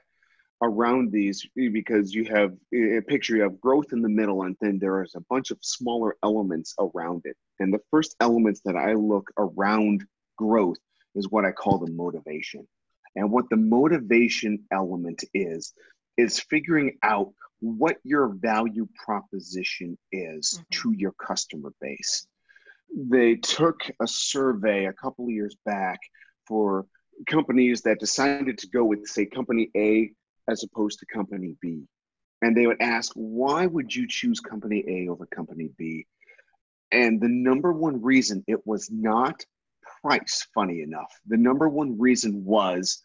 around these because you have a picture you have growth in the middle and then there is a bunch of smaller elements around it and the first elements that i look around growth is what i call the motivation and what the motivation element is is figuring out what your value proposition is mm-hmm. to your customer base they took a survey a couple of years back for companies that decided to go with say company a as opposed to company B. And they would ask, why would you choose company A over company B? And the number one reason it was not price, funny enough. The number one reason was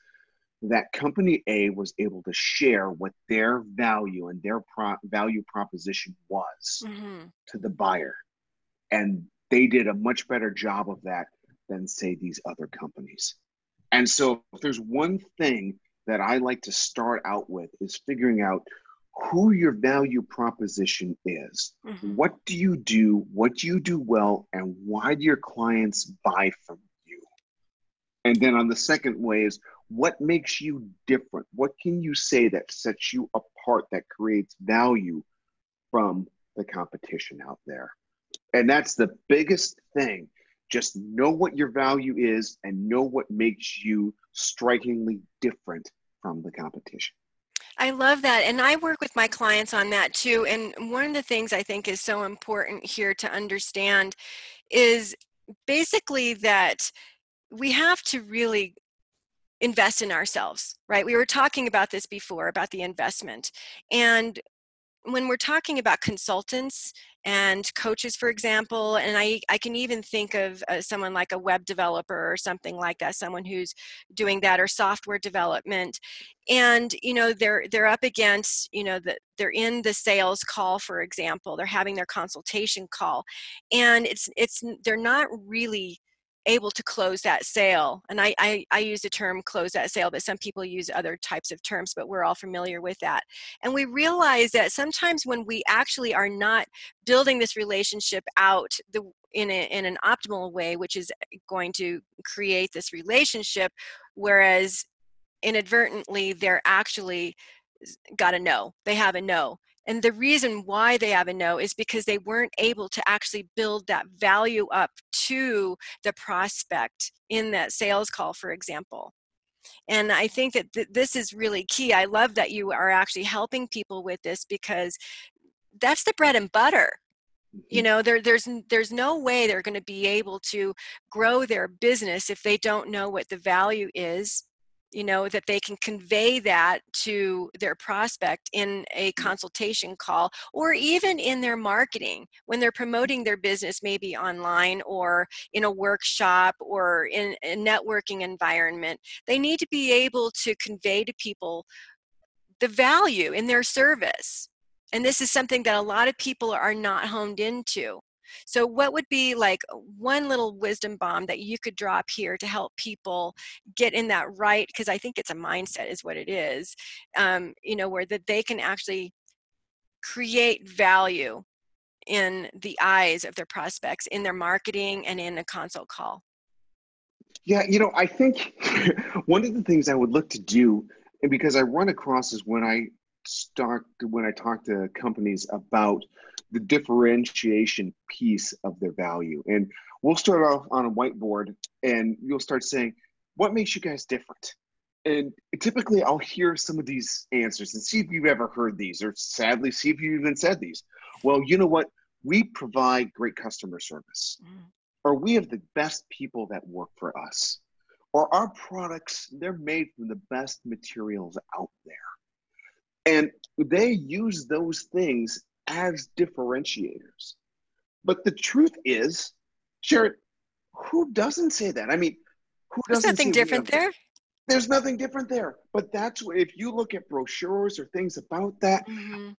that company A was able to share what their value and their pro- value proposition was mm-hmm. to the buyer. And they did a much better job of that than, say, these other companies. And so, if there's one thing that I like to start out with is figuring out who your value proposition is. Mm-hmm. What do you do? What do you do well? And why do your clients buy from you? And then on the second way is what makes you different? What can you say that sets you apart, that creates value from the competition out there? And that's the biggest thing just know what your value is and know what makes you strikingly different from the competition. I love that. And I work with my clients on that too. And one of the things I think is so important here to understand is basically that we have to really invest in ourselves, right? We were talking about this before about the investment. And when we're talking about consultants and coaches for example and i, I can even think of uh, someone like a web developer or something like that someone who's doing that or software development and you know they're they're up against you know that they're in the sales call for example they're having their consultation call and it's it's they're not really able to close that sale and I, I, I use the term close that sale but some people use other types of terms but we're all familiar with that. And we realize that sometimes when we actually are not building this relationship out the in, a, in an optimal way which is eh, going to create this relationship whereas inadvertently they're actually got a no they have a no and the reason why they have a no is because they weren't able to actually build that value up to the prospect in that sales call, for example. And I think that th- this is really key. I love that you are actually helping people with this because that's the bread and butter you mm-hmm. know there, there's there's no way they're going to be able to grow their business if they don't know what the value is you know that they can convey that to their prospect in a mm. consultation call or even in their marketing. When they're promoting their business maybe online or in a workshop or in a networking environment they need to be able to convey to people the value in their service. And this is something that a lot of people are not honed into so, what would be like one little wisdom bomb that you could drop here to help people get in that right? Because I think it's a mindset, is what it is. Um, you know, where that they can actually create value in the eyes of their prospects in their marketing and in a consult call. Yeah, you know, I think one of the things I would look to do, and because I run across is when I start when I talk to companies about the differentiation piece of their value. And we'll start off on a whiteboard and you'll start saying, What makes you guys different? And typically I'll hear some of these answers and see if you've ever heard these or sadly see if you even said these. Well, you know what? We provide great customer service, mm. or we have the best people that work for us, or our products, they're made from the best materials out there. And they use those things as differentiators. But the truth is, Jared, who doesn't say that? I mean, who doesn't? There's nothing different there. There's nothing different there. But that's what, if you look at brochures or things about that, mm-hmm.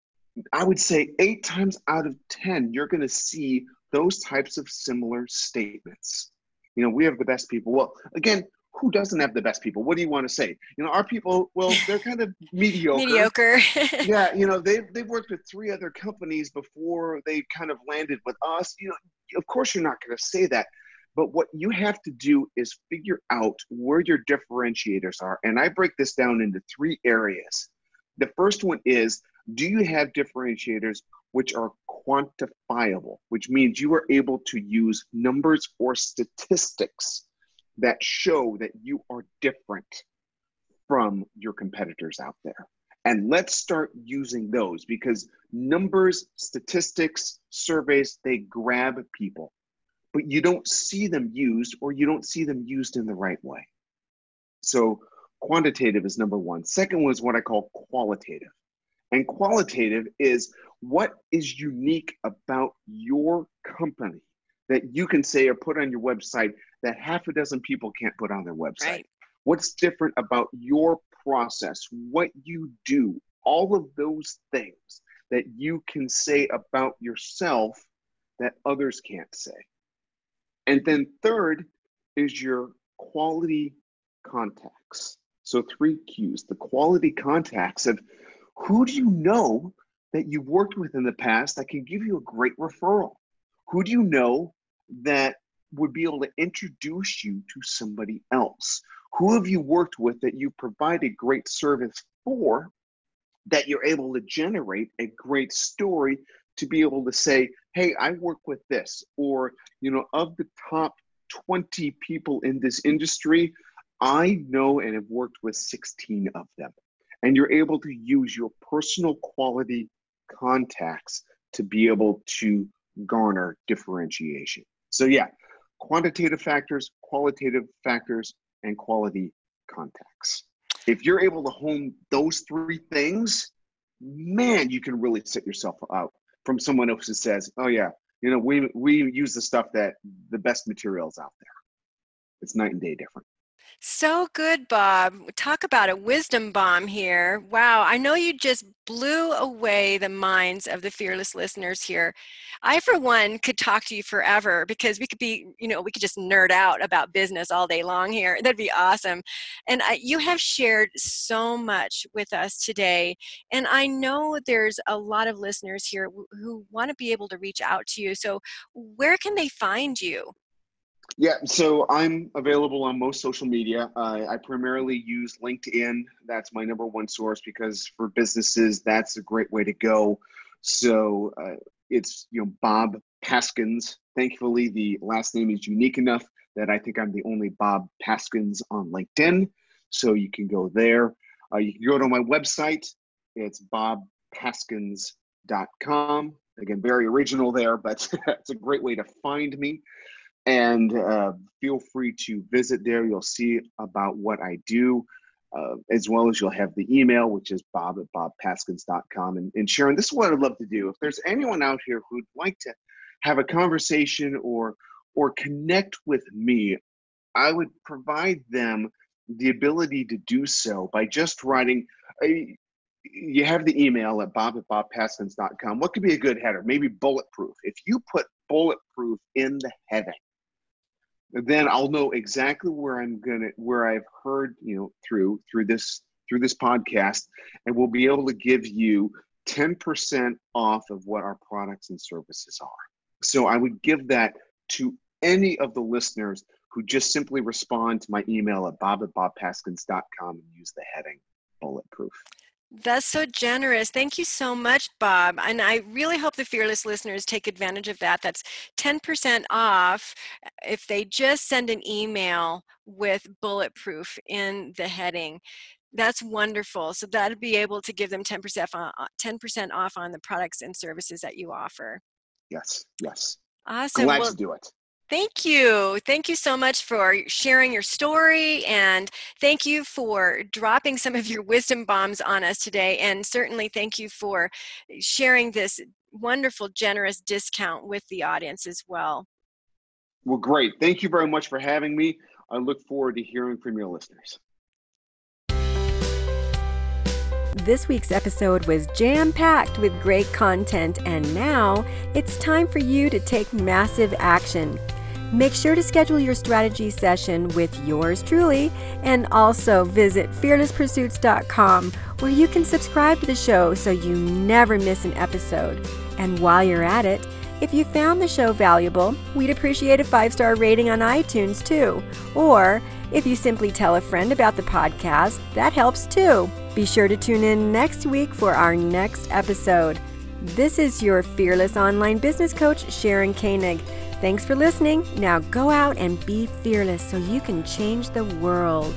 I would say eight times out of 10, you're going to see those types of similar statements. You know, we have the best people. Well, again, who doesn't have the best people? What do you want to say? You know, our people, well, they're kind of mediocre. mediocre. yeah, you know, they've they've worked with three other companies before they kind of landed with us. You know, of course you're not going to say that. But what you have to do is figure out where your differentiators are. And I break this down into three areas. The first one is do you have differentiators which are quantifiable, which means you are able to use numbers or statistics that show that you are different from your competitors out there. And let's start using those because numbers, statistics, surveys, they grab people, but you don't see them used or you don't see them used in the right way. So, quantitative is number one. Second one is what I call qualitative. And qualitative is what is unique about your company that you can say or put on your website that half a dozen people can't put on their website. Right. What's different about your process, what you do, all of those things that you can say about yourself that others can't say. And then third is your quality contacts. So three Q's, the quality contacts of who do you know that you've worked with in the past that can give you a great referral? Who do you know that would be able to introduce you to somebody else? Who have you worked with that you provided great service for that you're able to generate a great story to be able to say, hey, I work with this, or, you know, of the top 20 people in this industry, I know and have worked with 16 of them. And you're able to use your personal quality contacts to be able to garner differentiation. So, yeah, quantitative factors, qualitative factors, and quality contacts. If you're able to hone those three things, man, you can really set yourself out from someone else who says, "Oh yeah, you know, we we use the stuff that the best materials out there." It's night and day different. So good, Bob. Talk about a wisdom bomb here. Wow, I know you just blew away the minds of the fearless listeners here. I, for one, could talk to you forever because we could be, you know, we could just nerd out about business all day long here. That'd be awesome. And I, you have shared so much with us today. And I know there's a lot of listeners here who want to be able to reach out to you. So, where can they find you? Yeah, so I'm available on most social media. Uh, I primarily use LinkedIn. That's my number one source because for businesses, that's a great way to go. So uh, it's you know Bob Paskins. Thankfully, the last name is unique enough that I think I'm the only Bob Paskins on LinkedIn. So you can go there. Uh, you can go to my website. It's bobpaskins.com. Again, very original there, but it's a great way to find me and uh, feel free to visit there. You'll see about what I do, uh, as well as you'll have the email, which is bob at bobpaskins.com. And, and Sharon, this is what I'd love to do. If there's anyone out here who'd like to have a conversation or or connect with me, I would provide them the ability to do so by just writing a, you have the email at bob at bobpaskins.com. What could be a good header? Maybe bulletproof. If you put bulletproof in the heading, then I'll know exactly where I'm gonna where I've heard you know through through this through this podcast, and we'll be able to give you 10% off of what our products and services are. So I would give that to any of the listeners who just simply respond to my email at bob at bobpaskins.com and use the heading bulletproof. That's so generous. Thank you so much, Bob. And I really hope the fearless listeners take advantage of that. That's 10% off eh, if they just send an email with bulletproof in the heading. That's wonderful. So that'd be able to give them 10% off, uh, 10% off on the products and services that you offer. Yes, yes. Awesome. Glad well, to do it. Thank you. Thank you so much for sharing your story and thank you for dropping some of your wisdom bombs on us today. And certainly thank you for sharing this wonderful, generous discount with the audience as well. Well, great. Thank you very much for having me. I look forward to hearing from your listeners. This week's episode was jam packed with great content, and now it's time for you to take massive action. Make sure to schedule your strategy session with yours truly and also visit fearlesspursuits.com where you can subscribe to the show so you never miss an episode. And while you're at it, if you found the show valuable, we'd appreciate a five star rating on iTunes too. Or if you simply tell a friend about the podcast, that helps too. Be sure to tune in next week for our next episode. This is your fearless online business coach, Sharon Koenig Thanks for listening. Now go out and be fearless so you can change the world.